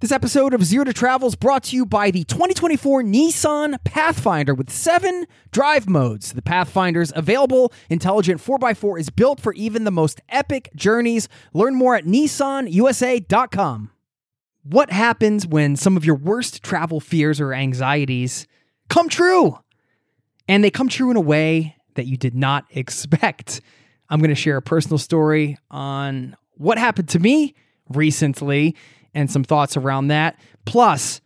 This episode of Zero to Travel is brought to you by the 2024 Nissan Pathfinder with seven drive modes. The Pathfinder's available intelligent 4x4 is built for even the most epic journeys. Learn more at nissanusa.com. What happens when some of your worst travel fears or anxieties come true? And they come true in a way that you did not expect. I'm going to share a personal story on what happened to me recently and some thoughts around that. Plus,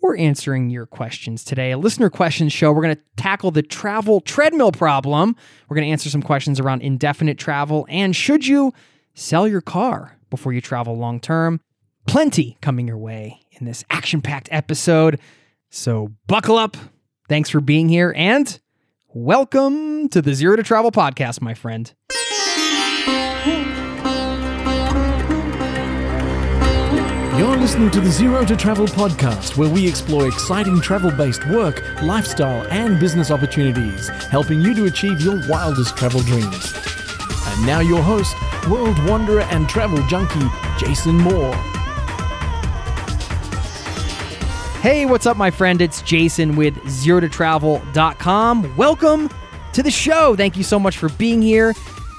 we're answering your questions today. A listener questions show. We're going to tackle the travel treadmill problem. We're going to answer some questions around indefinite travel and should you sell your car before you travel long term. Plenty coming your way in this action packed episode. So buckle up. Thanks for being here and welcome to the Zero to Travel podcast, my friend. You're listening to the Zero to Travel podcast, where we explore exciting travel based work, lifestyle, and business opportunities, helping you to achieve your wildest travel dreams. And now, your host, world wanderer and travel junkie, Jason Moore. Hey, what's up, my friend? It's Jason with ZeroToTravel.com. Welcome to the show. Thank you so much for being here,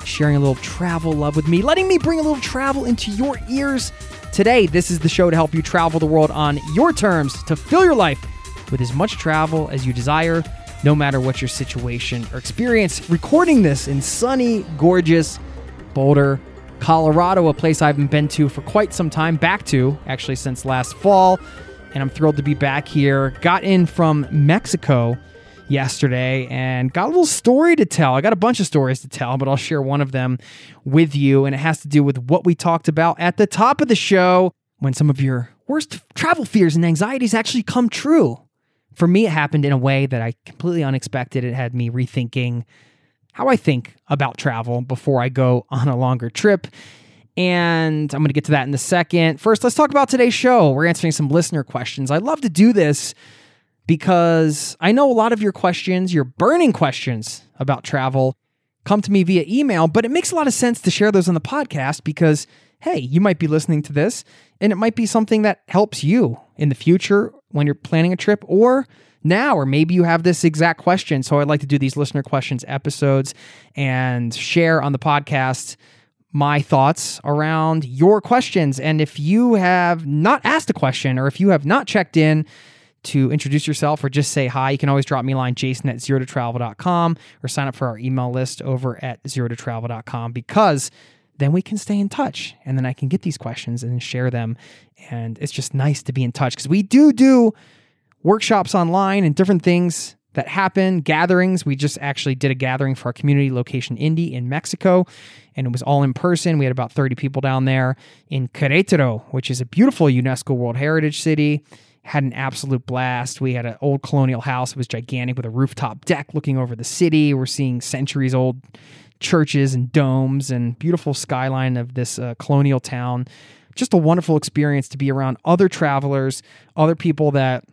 sharing a little travel love with me, letting me bring a little travel into your ears Today, this is the show to help you travel the world on your terms to fill your life with as much travel as you desire, no matter what your situation or experience. Recording this in sunny, gorgeous Boulder, Colorado, a place I haven't been to for quite some time, back to actually since last fall. And I'm thrilled to be back here. Got in from Mexico yesterday and got a little story to tell. I got a bunch of stories to tell, but I'll share one of them with you. And it has to do with what we talked about at the top of the show when some of your worst travel fears and anxieties actually come true. For me, it happened in a way that I completely unexpected. It had me rethinking how I think about travel before I go on a longer trip. And I'm going to get to that in a second. First, let's talk about today's show. We're answering some listener questions. I love to do this because I know a lot of your questions, your burning questions about travel, come to me via email, but it makes a lot of sense to share those on the podcast because, hey, you might be listening to this and it might be something that helps you in the future when you're planning a trip or now, or maybe you have this exact question. So I'd like to do these listener questions episodes and share on the podcast my thoughts around your questions. And if you have not asked a question or if you have not checked in, to introduce yourself or just say hi, you can always drop me a line, jason at zerototravel.com, or sign up for our email list over at zerototravel.com because then we can stay in touch and then I can get these questions and share them. And it's just nice to be in touch because we do do workshops online and different things that happen, gatherings. We just actually did a gathering for our community location Indie in Mexico, and it was all in person. We had about 30 people down there in Querétaro, which is a beautiful UNESCO World Heritage City had an absolute blast. We had an old colonial house. It was gigantic with a rooftop deck looking over the city. We're seeing centuries old churches and domes and beautiful skyline of this uh, colonial town. Just a wonderful experience to be around other travelers, other people that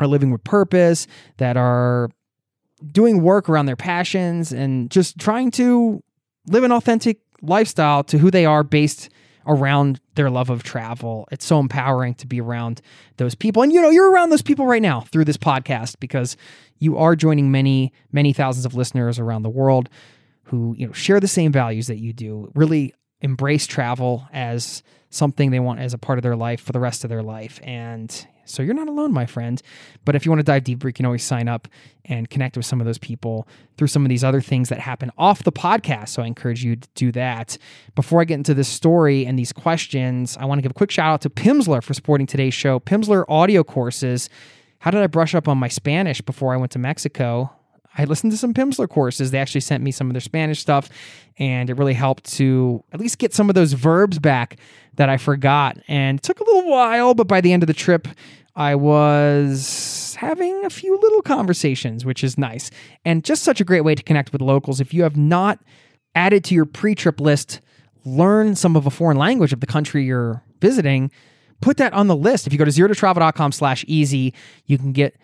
are living with purpose, that are doing work around their passions and just trying to live an authentic lifestyle to who they are based around their love of travel. It's so empowering to be around those people. And you know, you're around those people right now through this podcast because you are joining many, many thousands of listeners around the world who, you know, share the same values that you do. Really embrace travel as something they want as a part of their life for the rest of their life. And So you're not alone, my friend. But if you want to dive deeper, you can always sign up and connect with some of those people through some of these other things that happen off the podcast. So I encourage you to do that. Before I get into this story and these questions, I want to give a quick shout out to Pimsleur for supporting today's show. Pimsleur audio courses. How did I brush up on my Spanish before I went to Mexico? I listened to some Pimsleur courses. They actually sent me some of their Spanish stuff, and it really helped to at least get some of those verbs back that I forgot. And took a little while, but by the end of the trip, I was having a few little conversations, which is nice. And just such a great way to connect with locals. If you have not added to your pre trip list, learn some of a foreign language of the country you're visiting, put that on the list. If you go to zerototravel.com slash easy, you can get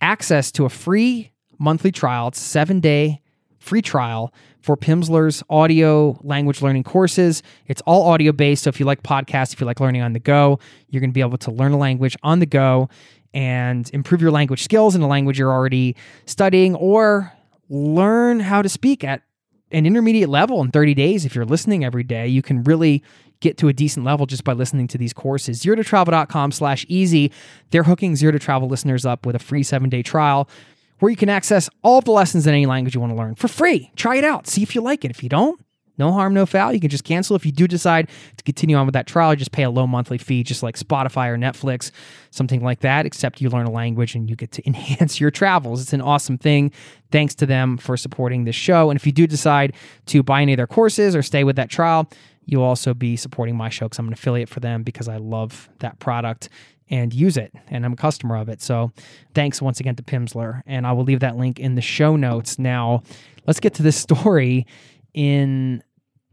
access to a free monthly trial. It's seven day free trial for Pimsleur's audio language learning courses. It's all audio based. So if you like podcasts, if you like learning on the go, you're going to be able to learn a language on the go and improve your language skills in a language you're already studying or learn how to speak at an intermediate level in 30 days. If you're listening every day, you can really get to a decent level just by listening to these courses. Zero to travel.com slash easy. They're hooking zero to travel listeners up with a free seven day trial where you can access all the lessons in any language you want to learn for free. Try it out. See if you like it. If you don't, no harm, no foul. You can just cancel. If you do decide to continue on with that trial, just pay a low monthly fee, just like Spotify or Netflix, something like that, except you learn a language and you get to enhance your travels. It's an awesome thing. Thanks to them for supporting this show. And if you do decide to buy any of their courses or stay with that trial, you'll also be supporting my show because I'm an affiliate for them because I love that product and use it and I'm a customer of it. So thanks once again to Pimsleur. and I will leave that link in the show notes. Now, let's get to this story in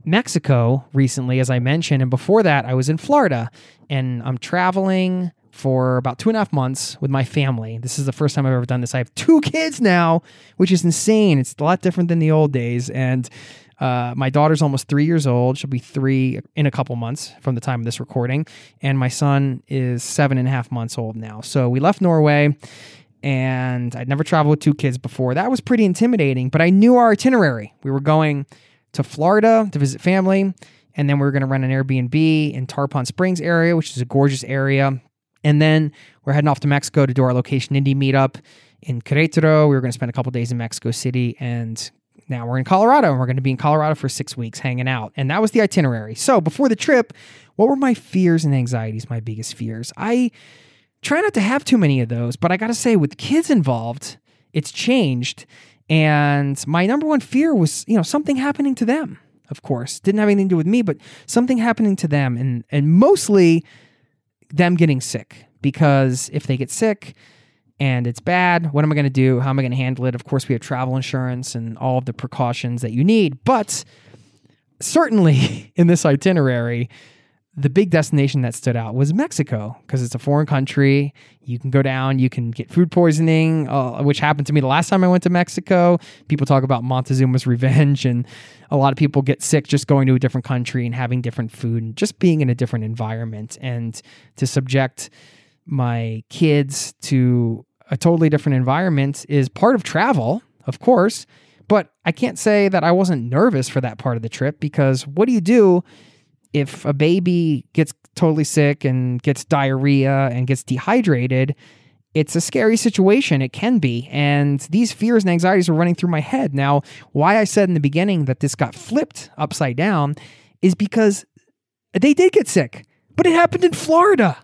Mexico recently as I mentioned and before that I was in Florida and I'm traveling for about two and a half months with my family. This is the first time I've ever done this. I have two kids now, which is insane. It's a lot different than the old days. And uh, my daughter's almost three years old. She'll be three in a couple months from the time of this recording. And my son is seven and a half months old now. So we left Norway and I'd never traveled with two kids before. That was pretty intimidating, but I knew our itinerary. We were going to Florida to visit family, and then we were going to rent an Airbnb in Tarpon Springs area, which is a gorgeous area. And then we're heading off to Mexico to do our location indie meetup in Querétaro. We were going to spend a couple days in Mexico City and now we're in Colorado and we're going to be in Colorado for six weeks hanging out. And that was the itinerary. So before the trip, what were my fears and anxieties, my biggest fears? I try not to have too many of those, but I got to say, with kids involved, it's changed. And my number one fear was, you know, something happening to them, of course. Didn't have anything to do with me, but something happening to them. And, and mostly them getting sick. Because if they get sick, and it's bad. What am I going to do? How am I going to handle it? Of course, we have travel insurance and all of the precautions that you need. But certainly in this itinerary, the big destination that stood out was Mexico because it's a foreign country. You can go down, you can get food poisoning, uh, which happened to me the last time I went to Mexico. People talk about Montezuma's revenge, and a lot of people get sick just going to a different country and having different food and just being in a different environment. And to subject my kids to a totally different environment is part of travel, of course. But I can't say that I wasn't nervous for that part of the trip because what do you do if a baby gets totally sick and gets diarrhea and gets dehydrated? It's a scary situation. It can be. And these fears and anxieties are running through my head. Now, why I said in the beginning that this got flipped upside down is because they did get sick, but it happened in Florida.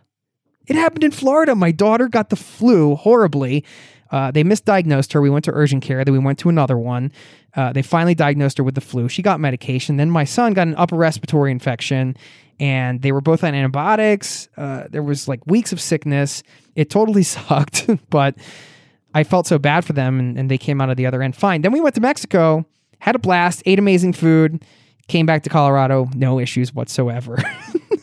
It happened in Florida. My daughter got the flu horribly. Uh, they misdiagnosed her. We went to urgent care. Then we went to another one. Uh, they finally diagnosed her with the flu. She got medication. Then my son got an upper respiratory infection, and they were both on antibiotics. Uh, there was like weeks of sickness. It totally sucked, but I felt so bad for them, and, and they came out of the other end fine. Then we went to Mexico, had a blast, ate amazing food, came back to Colorado, no issues whatsoever.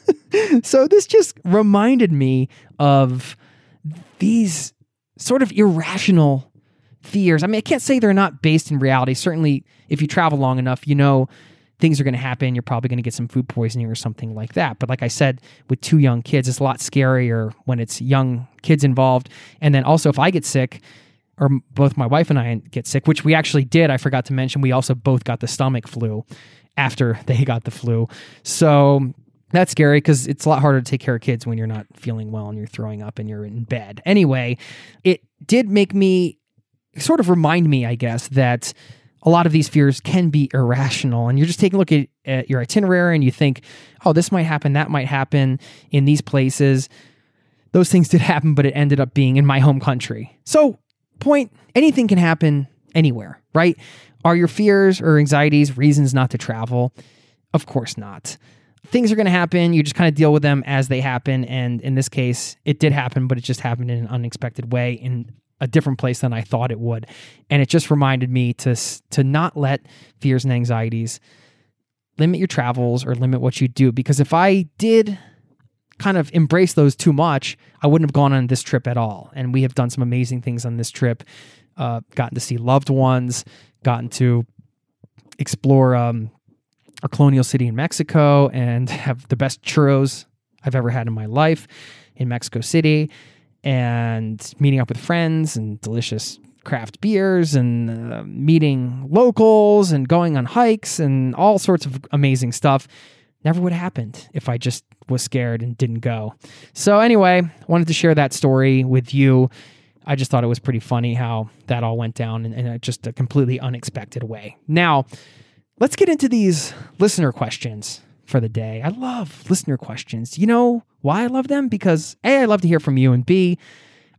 so this just reminded me of these sort of irrational fears. I mean, I can't say they're not based in reality. Certainly, if you travel long enough, you know things are going to happen. You're probably going to get some food poisoning or something like that. But like I said, with two young kids, it's a lot scarier when it's young kids involved. And then also, if I get sick, or both my wife and I get sick, which we actually did, I forgot to mention, we also both got the stomach flu after they got the flu. So That's scary because it's a lot harder to take care of kids when you're not feeling well and you're throwing up and you're in bed. Anyway, it did make me sort of remind me, I guess, that a lot of these fears can be irrational. And you're just taking a look at, at your itinerary and you think, oh, this might happen, that might happen in these places. Those things did happen, but it ended up being in my home country. So, point anything can happen anywhere, right? Are your fears or anxieties reasons not to travel? Of course not things are going to happen. You just kind of deal with them as they happen. And in this case, it did happen, but it just happened in an unexpected way in a different place than I thought it would. And it just reminded me to to not let fears and anxieties limit your travels or limit what you do. Because if I did kind of embrace those too much, I wouldn't have gone on this trip at all. And we have done some amazing things on this trip. Uh, gotten to see loved ones, gotten to explore um, a colonial city in Mexico and have the best churros I've ever had in my life in Mexico City and meeting up with friends and delicious craft beers and uh, meeting locals and going on hikes and all sorts of amazing stuff never would have happened if I just was scared and didn't go. So anyway, wanted to share that story with you. I just thought it was pretty funny how that all went down in, in a, just a completely unexpected way. Now, Let's get into these listener questions for the day. I love listener questions. You know why I love them? Because A, I love to hear from you, and B,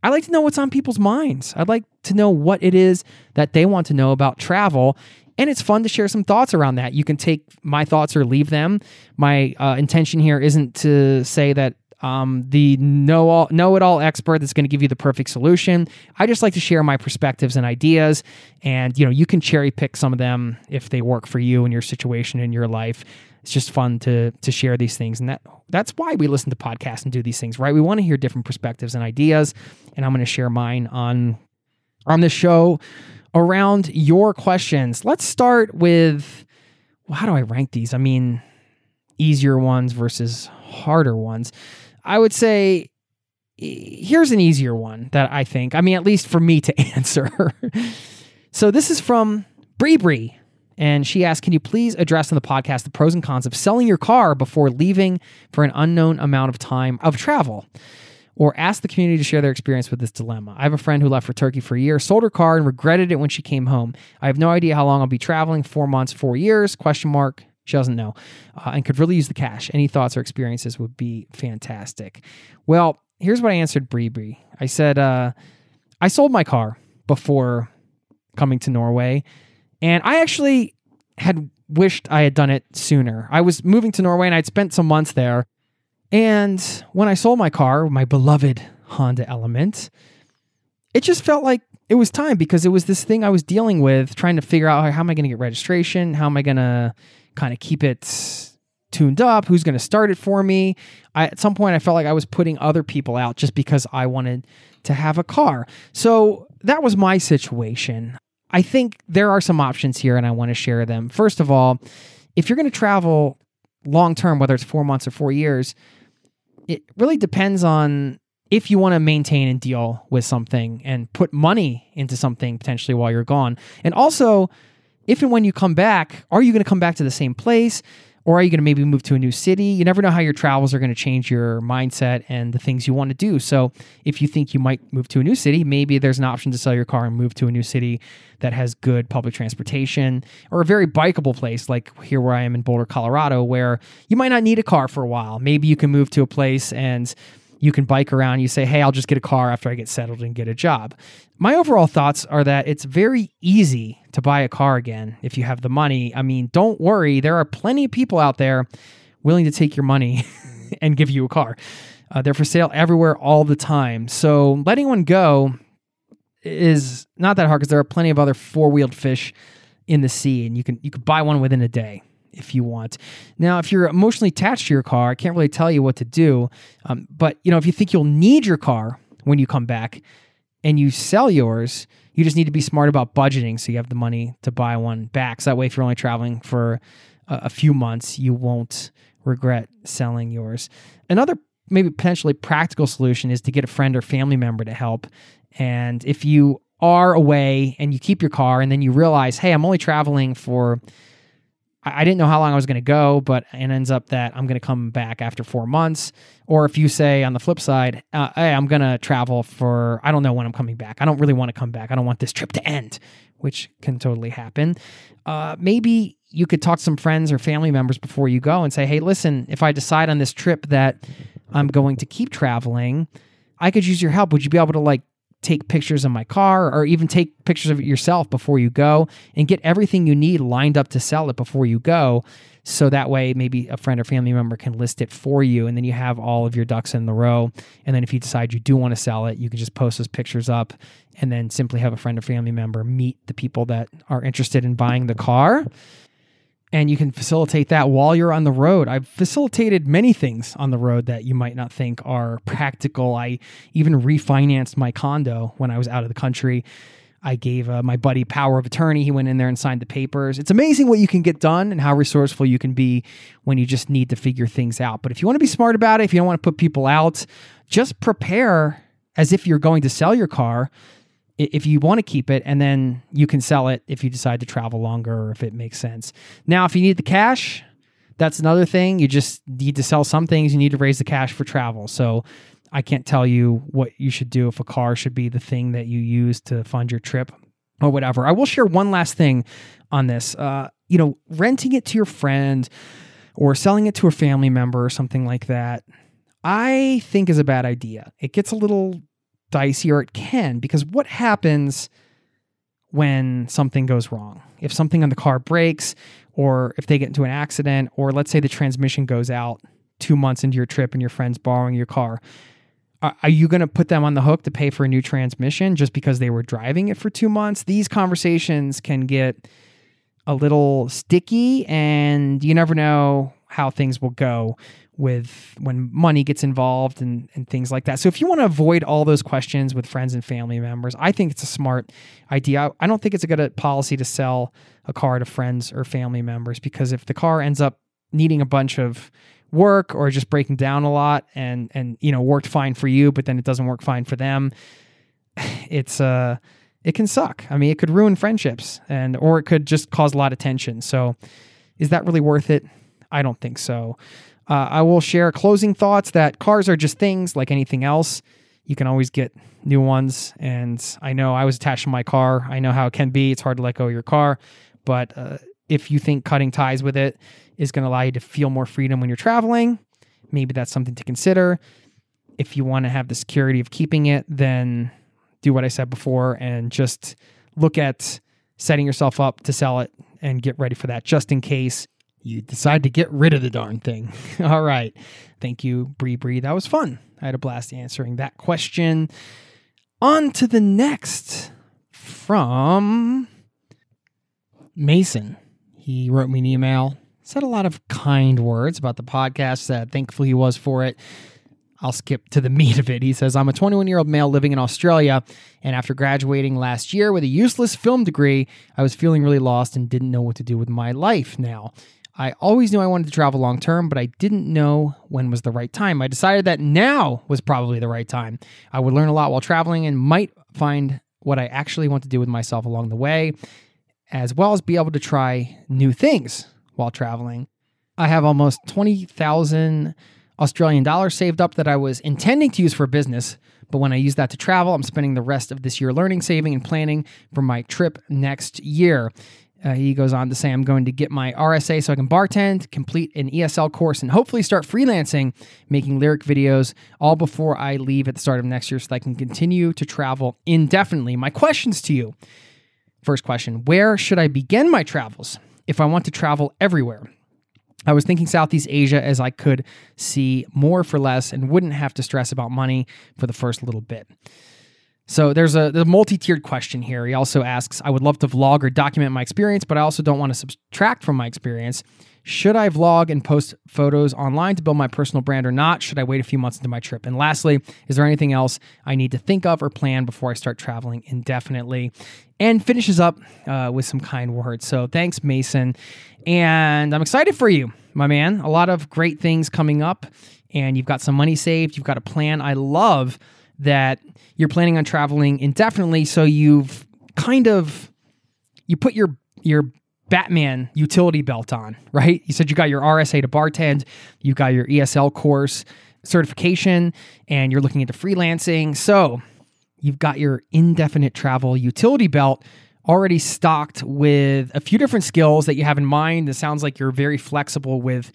I like to know what's on people's minds. I'd like to know what it is that they want to know about travel. And it's fun to share some thoughts around that. You can take my thoughts or leave them. My uh, intention here isn't to say that um, the know all know it all expert that's going to give you the perfect solution. I just like to share my perspectives and ideas, and you know you can cherry pick some of them if they work for you and your situation in your life. It's just fun to to share these things, and that that's why we listen to podcasts and do these things, right? We want to hear different perspectives and ideas, and I'm going to share mine on on this show around your questions. Let's start with well, how do I rank these? I mean, easier ones versus harder ones. I would say here's an easier one that I think, I mean, at least for me to answer. so this is from Bree Bree. And she asked, Can you please address on the podcast the pros and cons of selling your car before leaving for an unknown amount of time of travel? Or ask the community to share their experience with this dilemma. I have a friend who left for Turkey for a year, sold her car, and regretted it when she came home. I have no idea how long I'll be traveling. Four months, four years? Question mark. She doesn't know uh, and could really use the cash. Any thoughts or experiences would be fantastic. Well, here's what I answered Bree Bree. I said, uh, I sold my car before coming to Norway, and I actually had wished I had done it sooner. I was moving to Norway and I'd spent some months there. And when I sold my car, my beloved Honda Element, it just felt like it was time because it was this thing I was dealing with, trying to figure out how am I going to get registration? How am I going to kind of keep it tuned up, who's going to start it for me. I, at some point, I felt like I was putting other people out just because I wanted to have a car. So that was my situation. I think there are some options here, and I want to share them. First of all, if you're going to travel long term, whether it's four months or four years, it really depends on if you want to maintain and deal with something and put money into something potentially while you're gone. And also, if and when you come back, are you going to come back to the same place? Or are you going to maybe move to a new city? You never know how your travels are going to change your mindset and the things you want to do. So, if you think you might move to a new city, maybe there's an option to sell your car and move to a new city that has good public transportation or a very bikeable place like here where I am in Boulder, Colorado, where you might not need a car for a while. Maybe you can move to a place and you can bike around. You say, hey, I'll just get a car after I get settled and get a job. My overall thoughts are that it's very easy to buy a car again if you have the money. I mean, don't worry, there are plenty of people out there willing to take your money and give you a car. Uh, they're for sale everywhere all the time. So letting one go is not that hard because there are plenty of other four wheeled fish in the sea, and you can you can buy one within a day if you want. Now, if you're emotionally attached to your car, I can't really tell you what to do. Um, but you know, if you think you'll need your car when you come back and you sell yours, you just need to be smart about budgeting so you have the money to buy one back. So that way, if you're only traveling for a, a few months, you won't regret selling yours. Another maybe potentially practical solution is to get a friend or family member to help. And if you are away and you keep your car and then you realize, hey, I'm only traveling for I, didn't know how long I was going to go, but it ends up that I'm going to come back after four months. Or if you say on the flip side, uh, hey, I'm going to travel for, I don't know when I'm coming back. I don't really want to come back. I don't want this trip to end, which can totally happen. Uh, maybe you could talk to some friends or family members before you go and say, hey, listen, if I decide on this trip that I'm going to keep traveling, I could use your help. Would you be able to like take pictures of my car or even take pictures of it yourself before you go and get everything you need lined up to sell it before you go? So that way, maybe a friend or family member can list it for you, and then you have all of your ducks in the row. And then if you decide you do want to sell it, you can just post those pictures up and then simply have a friend or family member meet the people that are interested in buying the car and you can facilitate that while you're on the road. I've facilitated many things on the road that you might not think are practical. I even refinanced my condo when I was out of the country. I gave uh, my buddy power of attorney. He went in there and signed the papers. It's amazing what you can get done and how resourceful you can be when you just need to figure things out. But if you want to be smart about it, if you don't want to put people out, just prepare as if you're going to sell your car if you want to keep it and then you can sell it if you decide to travel longer or if it makes sense. Now, if you need the cash, that's another thing. You just need to sell some things. You need to raise the cash for travel. So I can't tell you what you should do if a car should be the thing that you use to fund your trip or whatever. I will share one last thing on this. Uh, you know, renting it to your friend or selling it to a family member or something like that. I think is a bad idea. It gets a little dicey, or it can, because what happens when something goes wrong? If something on the car breaks, or if they get into an accident, or let's say the transmission goes out two months into your trip and your friend's borrowing your car, are you going to put them on the hook to pay for a new transmission just because they were driving it for two months? These conversations can get a little sticky, and you never know how things will go with when money gets involved and, and things like that. So if you want to avoid all those questions with friends and family members, I think it's a smart idea. I don't think it's a good policy to sell a car to friends or family members because if the car ends up needing a bunch of work or just breaking down a lot and and you know worked fine for you but then it doesn't work fine for them it's uh it can suck. I mean, it could ruin friendships and or it could just cause a lot of tension. So is that really worth it? I don't think so. Uh, I will share closing thoughts that cars are just things like anything else. You can always get new ones. And I know I was attached to my car. I know how it can be. It's hard to let go of your car. But uh, if you think cutting ties with it is going to allow you to feel more freedom when you're traveling, maybe that's something to consider. If you want to have the security of keeping it, then do what I said before and just look at setting yourself up to sell it and get ready for that just in case you decide to get rid of the darn thing. All right. Thank you, Bree Bree. That was fun. I had a blast answering that question. On to the next from Mason. He wrote me an email, said a lot of kind words about the podcast, said thankful he was for it. I'll skip to the meat of it. He says, I'm a 21 year old male living in Australia, and after graduating last year with a useless film degree, I was feeling really lost and didn't know what to do with my life now. I always knew I wanted to travel long term, but I didn't know when was the right time. I decided that now was probably the right time. I would learn a lot while traveling and might find what I actually want to do with myself along the way, as well as be able to try new things while traveling. I have almost 20,000 Australian dollars saved up that I was intending to use for business, but when I use that to travel, I'm spending the rest of this year learning, saving, and planning for my trip next year. Uh, he goes on to say, I'm going to get my RSA so I can bartend, complete an ESL course, and hopefully start freelancing, making lyric videos all before I leave at the start of next year so that I can continue to travel indefinitely. My questions to you first question Where should I begin my travels if I want to travel everywhere? I was thinking Southeast Asia as I could see more for less and wouldn't have to stress about money for the first little bit. So there's a, multi-tiered question here. He also asks, I would love to vlog or document my experience, but I also don't want to subtract from my experience. Should I vlog and post photos online to build my personal brand or not? Should I wait a few months into my trip? And lastly, is there anything else I need to think of or plan before I start traveling indefinitely? And finishes up uh, with some kind words. So thanks, Mason. And I'm excited for you, my man. A lot of great things coming up, and you've got some money saved. You've got a plan. I love that you're planning on traveling indefinitely so you've kind of you put your your Batman utility belt on, right? You said you got your RSA to bartend, you got your ESL course certification, and you're looking into freelancing. So you've got your indefinite travel utility belt already stocked with a few different skills that you have in mind. It sounds like you're very flexible with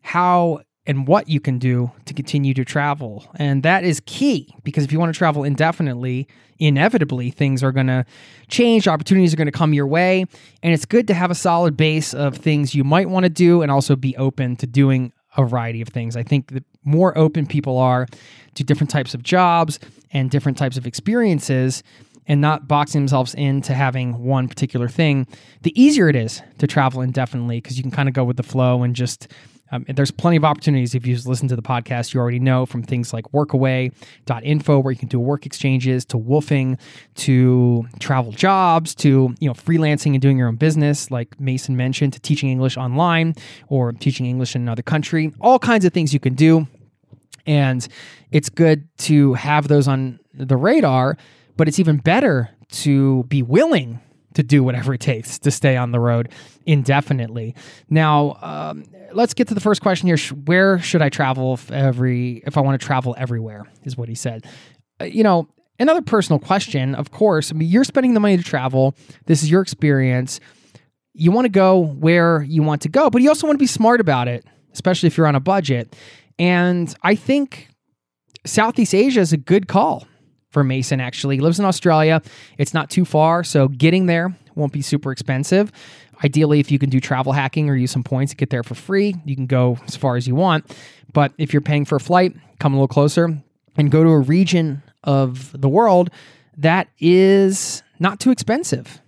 how and what you can do to continue to travel. And that is key because if you want to travel indefinitely, inevitably things are going to change, opportunities are going to come your way. And it's good to have a solid base of things you might want to do and also be open to doing a variety of things. I think the more open people are to different types of jobs and different types of experiences, and not boxing themselves into having one particular thing, the easier it is to travel indefinitely because you can kind of go with the flow and just. Um, there's plenty of opportunities if you listen to the podcast. You already know from things like Workaway.info, where you can do work exchanges, to WWOOFing, to travel jobs, to you know freelancing and doing your own business, like Mason mentioned, to teaching English online or teaching English in another country. All kinds of things you can do, and it's good to have those on the radar but it's even better to be willing to do whatever it takes to stay on the road indefinitely. Now, um, let's get to the first question here. Where should I travel if every if I want to travel everywhere? Is what he said. Uh, you know, another personal question. Of course, I mean, you're spending the money to travel. This is your experience. You want to go where you want to go, but you also want to be smart about it, especially if you're on a budget. And I think Southeast Asia is a good call for Mason, actually. He lives in Australia. It's not too far, so getting there won't be super expensive. Ideally, if you can do travel hacking or use some points to get there for free, you can go as far as you want. But if you're paying for a flight, come a little closer and go to a region of the world that is not too expensive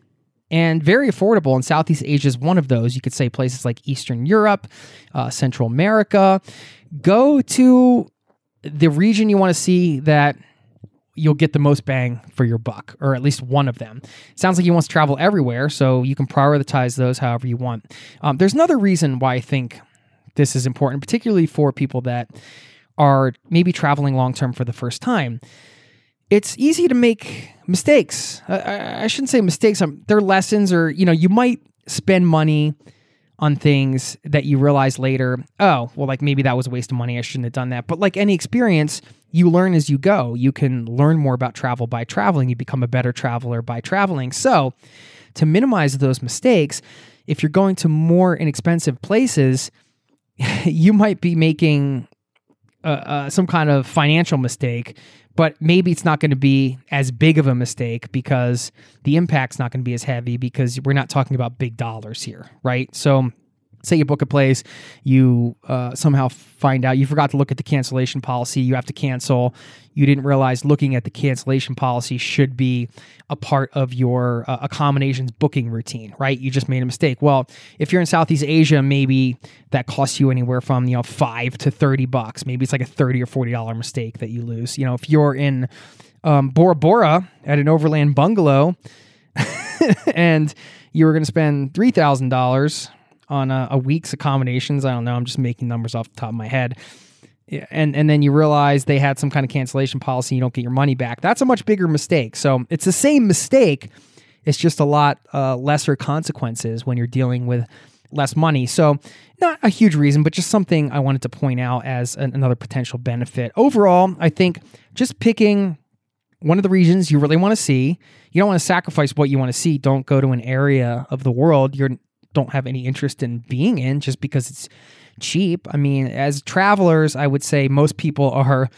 and very affordable. And Southeast Asia is one of those. You could say places like Eastern Europe, uh, Central America. Go to the region you want to see that you'll get the most bang for your buck, or at least one of them. sounds like he wants to travel everywhere, so you can prioritize those however you want. Um, there's another reason why I think this is important, particularly for people that are maybe traveling long term for the first time. It's easy to make mistakes. I, I shouldn't say mistakes. Um, they're lessons, or you know, you might spend money on things that you realize later, oh, well, like maybe that was a waste of money. I shouldn't have done that. But like any experience, you learn as you go. You can learn more about travel by traveling. You become a better traveler by traveling. So, to minimize those mistakes, if you're going to more inexpensive places, you might be making uh, uh, some kind of financial mistake but maybe it's not going to be as big of a mistake because the impact's not going to be as heavy because we're not talking about big dollars here, right? So say you book a place, you uh, somehow find out you forgot to look at the cancellation policy, you have to cancel. You didn't realize looking at the cancellation policy should be a part of your uh, accommodations booking routine, right? You just made a mistake. Well, if you're in Southeast Asia, maybe that costs you anywhere from you know five to thirty bucks. Maybe it's like a thirty or forty dollar mistake that you lose. You know, if you're in um, Bora Bora at an overland bungalow and you were going to spend three thousand dollars on a, a week's accommodations. I don't know. I'm just making numbers off the top of my head. And and then you realize they had some kind of cancellation policy. You don't get your money back. That's a much bigger mistake. So it's the same mistake. It's just a lot uh, lesser consequences when you're dealing with less money. So, not a huge reason, but just something I wanted to point out as an, another potential benefit. Overall, I think just picking one of the regions you really want to see, you don't want to sacrifice what you want to see. Don't go to an area of the world you're don't have any interest in being in just because it's cheap. I mean, as travelers, I would say most people are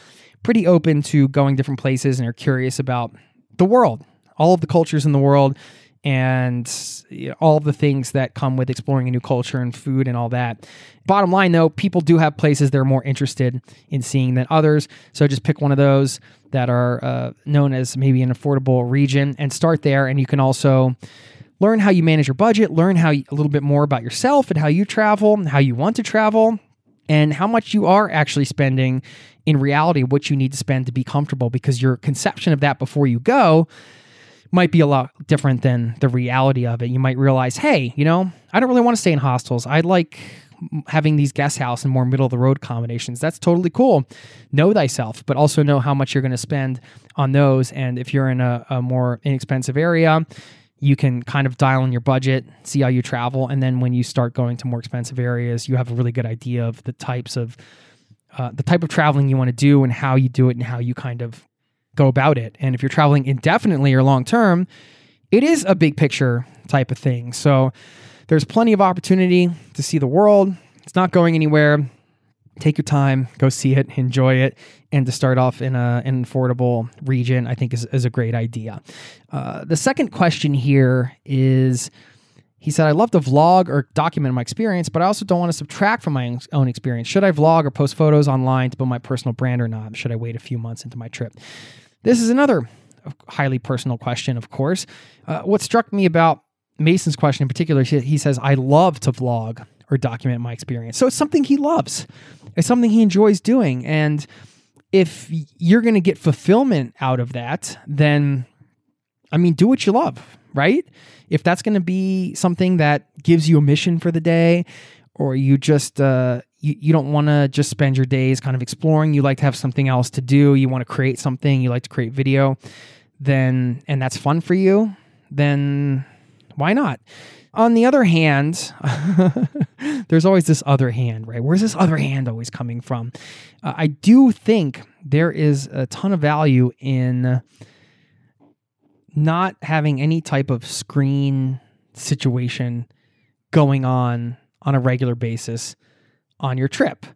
pretty open to going different places and are curious about the world, all of the cultures in the world, and all the things that come with exploring a new culture and food and all that. Bottom line, though, people do have places they're more interested in seeing than others. So just pick one of those that are uh, known as maybe an affordable region and start there. And you can also learn how you manage your budget, learn how you, a little bit more about yourself and how you travel, how you want to travel, and how much you are actually spending in reality, what you need to spend to be comfortable because your conception of that before you go might be a lot different than the reality of it. You might realize, hey, you know, I don't really want to stay in hostels. I like having these guest house and more middle of the road accommodations. That's totally cool. Know thyself, but also know how much you're going to spend on those. And if you're in a, a more inexpensive area, you can kind of dial in your budget, see how you travel, and then when you start going to more expensive areas, you have a really good idea of the types of uh, the type of traveling you want to do and how you do it and how you kind of go about it. And if you're traveling indefinitely or long term, it is a big picture type of thing. So there's plenty of opportunity to see the world. It's not going anywhere. Take your time, go see it, enjoy it, and to start off in a, an affordable region, I think is, is a great idea. Uh, the second question here is he said, I love to vlog or document my experience, but I also don't want to subtract from my own experience. Should I vlog or post photos online to build my personal brand or not? Should I wait a few months into my trip? This is another highly personal question, of course. Uh, what struck me about Mason's question in particular, he says, I love to vlog or document my experience. So it's something he loves, it's something he enjoys doing. And if you're going to get fulfillment out of that, then I mean, do what you love, right? If that's going to be something that gives you a mission for the day, or you just uh, you, you don't want to just spend your days kind of exploring, you like to have something else to do, you want to create something, you like to create video, then and that's fun for you, then why not? On the other hand, there's always this other hand, right? Where's this other hand always coming from? Uh, I do think there is a ton of value in not having any type of screen situation going on on a regular basis on your trip.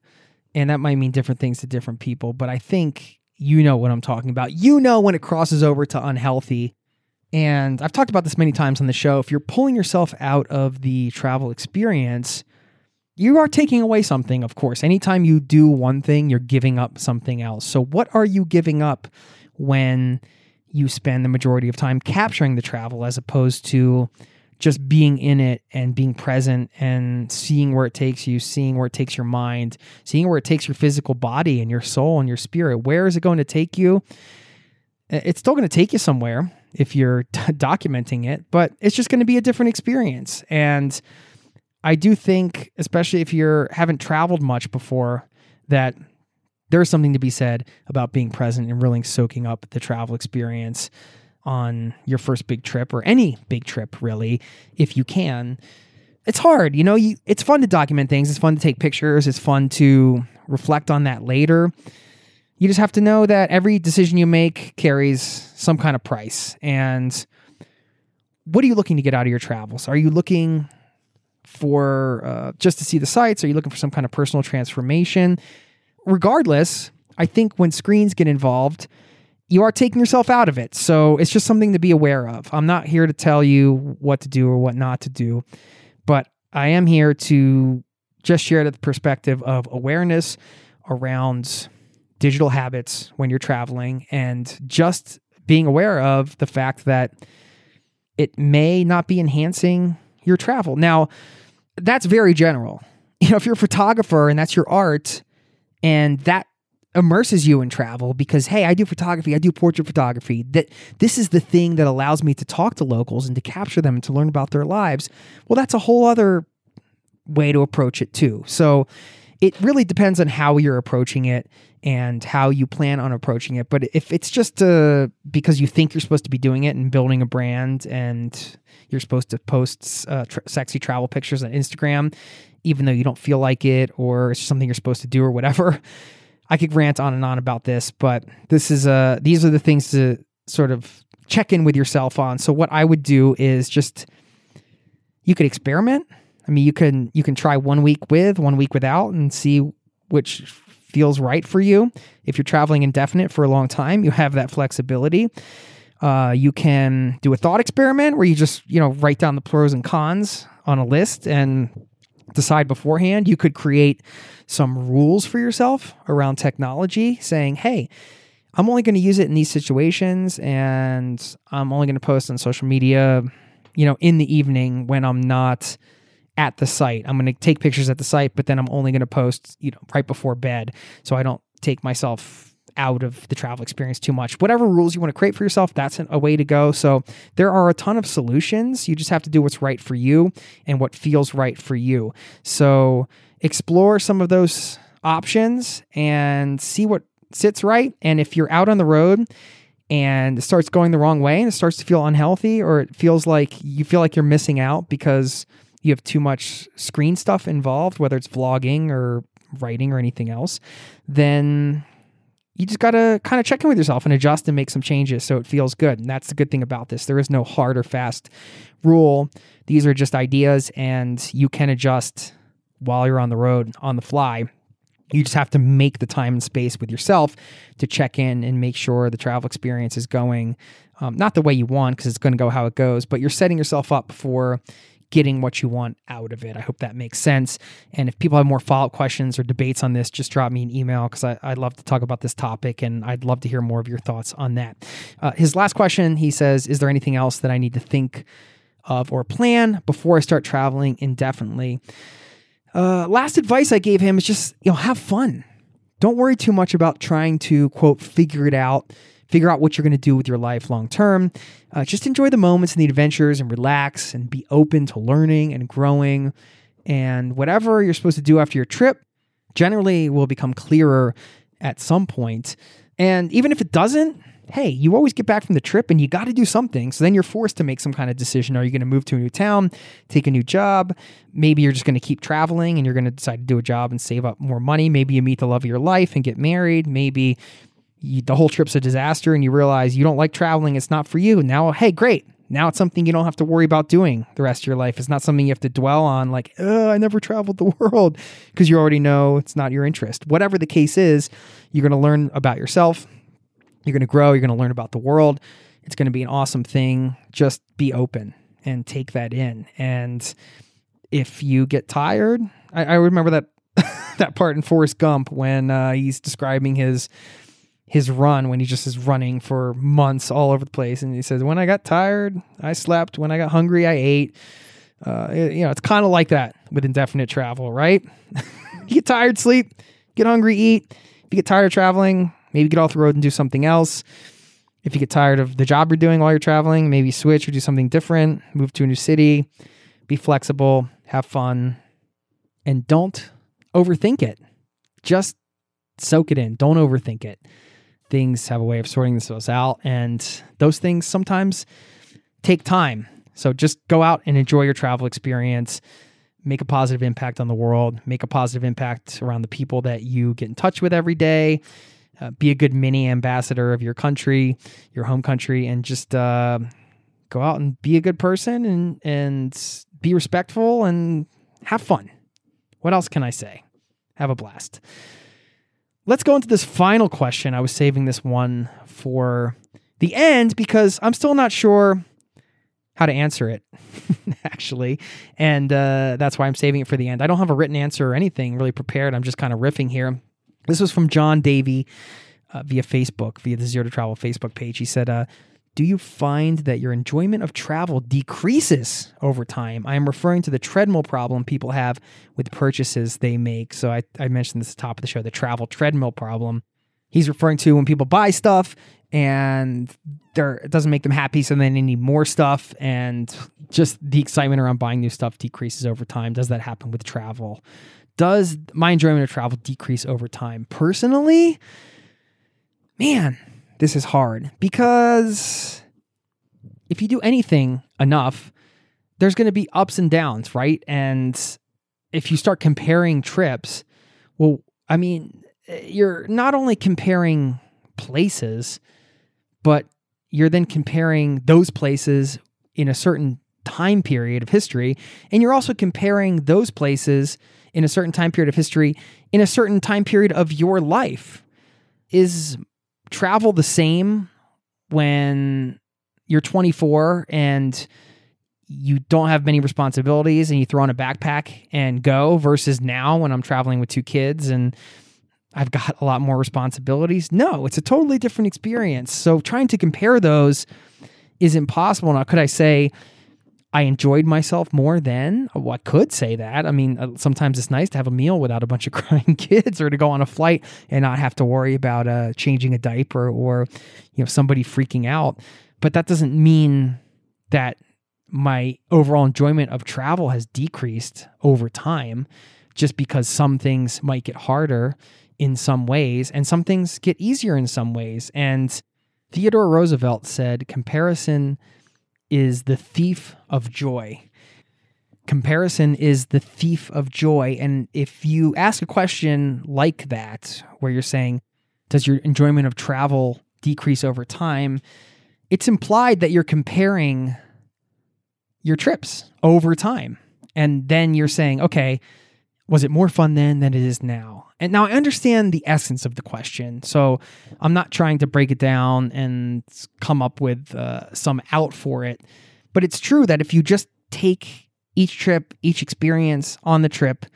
And that might mean different things to different people, but I think you know what I'm talking about. You know when it crosses over to unhealthy. And I've talked about this many times on the show. If you're pulling yourself out of the travel experience, you are taking away something, of course. Anytime you do one thing, you're giving up something else. So, what are you giving up when you spend the majority of time capturing the travel as opposed to just being in it and being present and seeing where it takes you, seeing where it takes your mind, seeing where it takes your physical body and your soul and your spirit. Where is it going to take you? It's still going to take you somewhere if you're documenting it, but it's just going to be a different experience. And I do think, especially if you haven't traveled much before, that there is something to be said about being present and really soaking up the travel experience on your first big trip or any big trip really if you can. It's hard you know you, it's fun to document things. It's fun to take pictures. It's fun to reflect on that later you just have to know that every decision you make carries some kind of price and what are you looking to get out of your travels are you looking for uh, just to see the sights are you looking for some kind of personal transformation regardless, I think when screens get involved, you are taking yourself out of it. So it's just something to be aware of. I'm not here to tell you what to do or what not to do, but I am here to just share the perspective of awareness around digital habits when you're traveling and just being aware of the fact that it may not be enhancing your travel. Now, that's very general. You know, if you're a photographer and that's your art, and that immerses you in travel because hey i do photography i do portrait photography that this is the thing that allows me to talk to locals and to capture them and to learn about their lives well that's a whole other way to approach it too so it really depends on how you're approaching it and how you plan on approaching it but if it's just uh, because you think you're supposed to be doing it and building a brand and you're supposed to post uh, tr- sexy travel pictures on instagram even though you don't feel like it or it's something you're supposed to do or whatever. I could rant on and on about this, but this is uh these are the things to sort of check in with yourself on. So what I would do is just you could experiment. I mean, you can you can try one week with, one week without and see which feels right for you. If you're traveling indefinite for a long time, you have that flexibility. Uh, you can do a thought experiment where you just you know write down the pros and cons on a list and decide beforehand. You could create some rules for yourself around technology, saying, hey, I'm only going to use it in these situations and I'm only going to post on social media, you know, in the evening when I'm not at the site. I'm going to take pictures at the site, but then I'm only going to post, you know, right before bed so I don't take myself out of the travel experience too much. Whatever rules you want to create for yourself, that's a way to go. So there are a ton of solutions. You just have to do what's right for you and what feels right for you. So explore some of those options and see what sits right. And if you're out on the road and it starts going the wrong way and it starts to feel unhealthy or it feels like you feel like you're missing out because you have too much screen stuff involved, whether it's vlogging or writing or anything else, then you just got to kind of check in with yourself and adjust and make some changes so it feels good. And that's the good thing about this. There is no hard or fast rule. These are just ideas and you can adjust while you're on the road on the fly. You just have to make the time and space with yourself to check in and make sure the travel experience is going um, not the way you want because it's going to go how it goes, but you're setting yourself up for getting what you want out of it. I hope that makes sense. And if people have more follow up questions or debates on this, just drop me an email because I'd love to talk about this topic and I'd love to hear more of your thoughts on that. Uh, his last question he says, Is there anything else that I need to think of or plan before I start traveling indefinitely? Uh, last advice I gave him is just, you know, have fun. Don't worry too much about trying to, quote, figure it out figure out what you're going to do with your life long term. Uh, just enjoy the moments and the adventures and relax and be open to learning and growing. And whatever you're supposed to do after your trip generally will become clearer at some point. And even if it doesn't, hey, you always get back from the trip and you got to do something. So then you're forced to make some kind of decision. Are you going to move to a new town, take a new job? Maybe you're just going to keep traveling and you're going to decide to do a job and save up more money. Maybe you meet the love of your life and get married. Maybe you, the whole trip's a disaster and you realize you don't like traveling, it's not for you. Now, hey, great. Now it's something you don't have to worry about doing the rest of your life. It's not something you have to dwell on, like, I never traveled the world, because you already know it's not your interest. Whatever the case is, you're going to learn about yourself. You're going to grow. You're going to learn about the world. It's going to be an awesome thing. Just be open and take that in. And if you get tired, I, I remember that that part in Forrest Gump when uh, he's describing his his run when he just is running for months all over the place. And he says, when I got tired, I slept. When I got hungry, I ate. Uh, you know, it's kind of like that with indefinite travel, right? you get tired, sleep. Get hungry, eat. If you get tired of traveling, maybe get off the road and do something else. If you get tired of the job you're doing while you're traveling, maybe switch or do something different. Move to a new city. Be flexible. Have fun. And don't overthink it. Just soak it in. Don't overthink it things have a way of sorting themselves out. And those things sometimes take time. So just go out and enjoy your travel experience, make a positive impact on the world, make a positive impact around the people that you get in touch with every day. Uh, be a good mini ambassador of your country, your home country, and just uh, go out and be a good person and and be respectful and have fun. What else can I say? Have a blast let's go into this final question. I was saving this one for the end because I'm still not sure how to answer it, actually. And uh, that's why I'm saving it for the end. I don't have a written answer or anything really prepared. I'm just kind of riffing here. This was from John Davy uh, via Facebook, via the Zero to Travel Facebook page. He said, uh, do you find that your enjoyment of travel decreases over time? I am referring to the treadmill problem people have with purchases they make. So I, I mentioned this at the top of the show, the travel treadmill problem. He's referring to when people buy stuff and it doesn't make them happy, so then they need more stuff, and just the excitement around buying new stuff decreases over time. Does that happen with travel? Does my enjoyment of travel decrease over time? Personally, man, this is hard because if you do anything enough, there's going to be ups and downs, right? And if you start comparing trips, well, I mean, you're not only comparing places, but you're then comparing those places in a certain time period of history. And you're also comparing those places in a certain time period of history in a certain time period of your life. Is travel the same when you're 24 and you don't have many responsibilities and you throw on a backpack and go versus now when I'm traveling with two kids and I've got a lot more responsibilities. No, it's a totally different experience. So trying to compare those is impossible. Now, could I say I enjoyed myself more then. Well, I could say that. I mean, uh, sometimes it's nice to have a meal without a bunch of crying kids or to go on a flight and not have to worry about uh, changing a diaper or, you know, somebody freaking out. But that doesn't mean that my overall enjoyment of travel has decreased over time just because some things might get harder in some ways and some things get easier in some ways. And Theodore Roosevelt said, Comparison is the thief of joy. Comparison is the thief of joy. And if you ask a question like that, where you're saying, Does your enjoyment of travel decrease over time? It's implied that you're comparing your trips over time. And then you're saying, okay, was it more fun then than it is now? And now I understand the essence of the question. So I'm not trying to break it down and come up with uh, some out for it. But it's true that if you just take each trip, each experience on the trip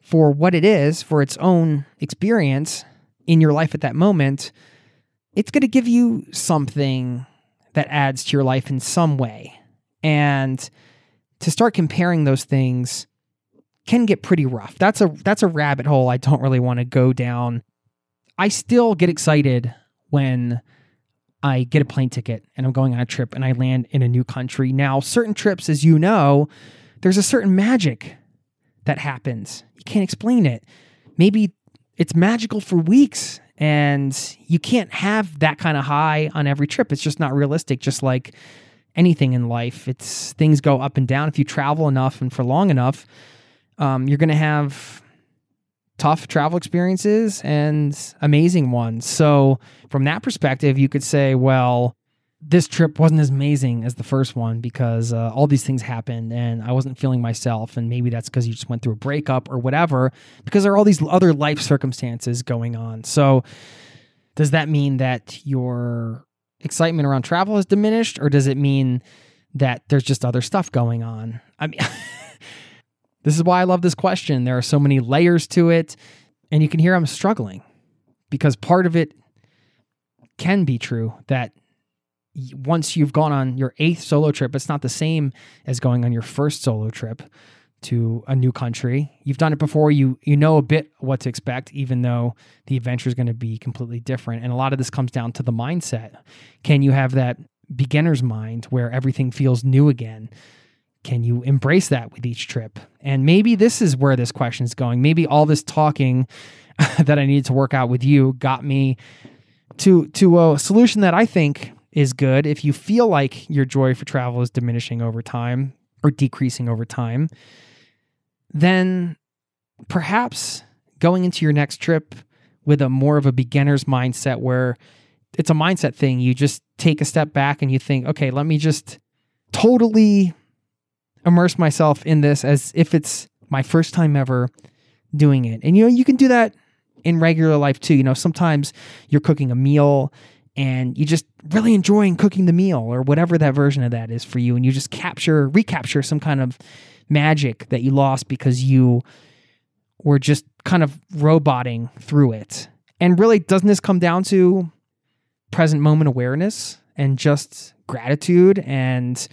for what it is, for its own experience in your life at that moment, it's going to give you something that adds to your life in some way. And to start comparing those things can get pretty rough. That's a that's a rabbit hole I don't really want to go down. I still get excited when I get a plane ticket and I'm going on a trip and I land in a new country. Now, certain trips as you know, there's a certain magic that happens. You can't explain it. Maybe it's magical for weeks and you can't have that kind of high on every trip. It's just not realistic just like anything in life. It's things go up and down. If you travel enough and for long enough, um, you're going to have tough travel experiences and amazing ones. So, from that perspective, you could say, well, this trip wasn't as amazing as the first one because uh, all these things happened and I wasn't feeling myself. And maybe that's because you just went through a breakup or whatever, because there are all these other life circumstances going on. So, does that mean that your excitement around travel has diminished, or does it mean that there's just other stuff going on? I mean, this is why I love this question. There are so many layers to it, and you can hear I'm struggling because part of it can be true that once you've gone on your eighth solo trip, it's not the same as going on your first solo trip to a new country. You've done it before. You you know a bit what to expect, even though the adventure is going to be completely different. And a lot of this comes down to the mindset. Can you have that beginner's mind where everything feels new again? Can you embrace that with each trip? And maybe this is where this question is going. Maybe all this talking that I needed to work out with you got me to to a solution that I think is good. If you feel like your joy for travel is diminishing over time or decreasing over time, then perhaps going into your next trip with a more of a beginner's mindset where it's a mindset thing. You just take a step back and you think, okay, let me just totally immerse myself in this as if it's my first time ever doing it. And you know, you can do that in regular life too. You know, sometimes you're cooking a meal and you just really enjoying cooking the meal or whatever that version of that is for you and you just capture recapture some kind of magic that you lost because you were just kind of roboting through it. And really, doesn't this come down to present moment awareness and just gratitude and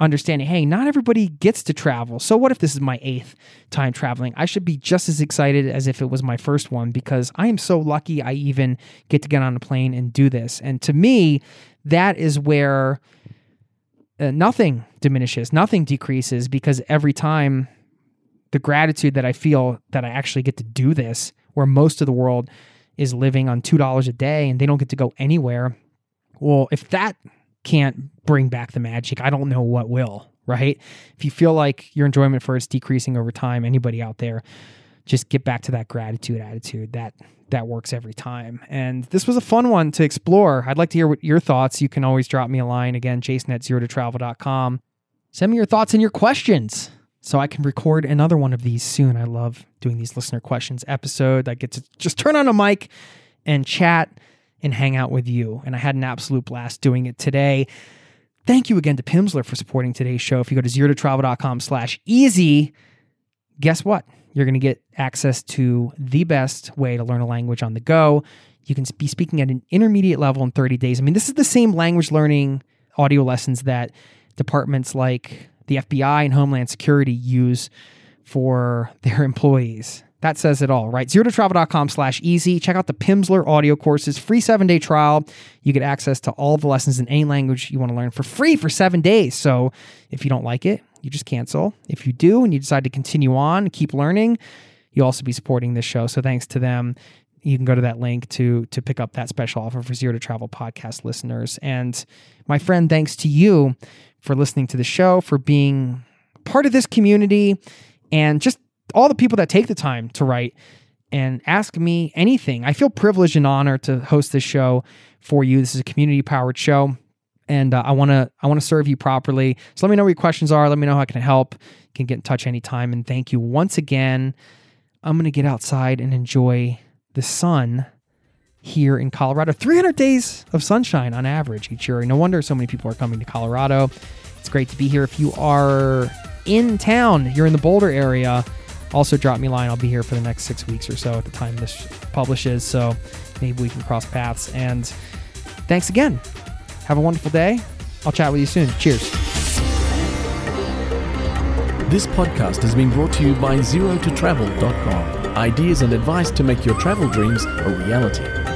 understanding hey, not everybody gets to travel. So, what if this is my eighth time traveling? I should be just as excited as if it was my first one because I am so lucky I even get to get on a plane and do this. And to me, that is where uh, nothing diminishes, nothing decreases because every time the gratitude that I feel that I actually get to do this, where most of the world is living on $2 a day and they don't get to go anywhere. Well, if that can't bring back the magic, I don't know what will, right? If you feel like your enjoyment for it's decreasing over time, anybody out there, just get back to that gratitude attitude. That that works every time. And this was a fun one to explore. I'd like to hear what your thoughts. You can always drop me a line again, jason at zero to travel.com. Send me your thoughts and your questions so I can record another one of these soon. I love doing these listener questions episode. I get to just turn on a mic and chat and hang out with you. And I had an absolute blast doing it today. Thank you again to Pimsleur for supporting today's show. If you go to zero to travel.com slash easy, guess what? You're going to get access to the best way to learn a language on the go. You can be speaking at an intermediate level in 30 days. I mean, this is the same language learning audio lessons that departments like the FBI and Homeland Security use for their employees. That says it all, right? Zero to travel.com slash easy. Check out the Pimsleur audio courses, free seven day trial. You get access to all the lessons in any language you want to learn for free for seven days. So if you don't like it, you just cancel. If you do and you decide to continue on, keep learning, you'll also be supporting this show. So thanks to them. you can go to that link to to pick up that special offer for Zero to Travel podcast listeners. And my friend, thanks to you for listening to the show, for being part of this community, and just all the people that take the time to write and ask me anything. I feel privileged and honored to host this show for you. This is a community powered show and uh, I want to I want to serve you properly. So let me know what your questions are. Let me know how I can help. You can get in touch anytime. And thank you once again. I'm gonna get outside and enjoy the sun here in Colorado. 300 days of sunshine on average each year. No wonder so many people are coming to Colorado. It's great to be here. If you are in town, you're in the Boulder area. Also, drop me a line. I'll be here for the next six weeks or so at the time this publishes. So maybe we can cross paths. And thanks again. Have a wonderful day. I'll chat with you soon. Cheers. This podcast has been brought to you by ZeroToTravel.com. Ideas and advice to make your travel dreams a reality.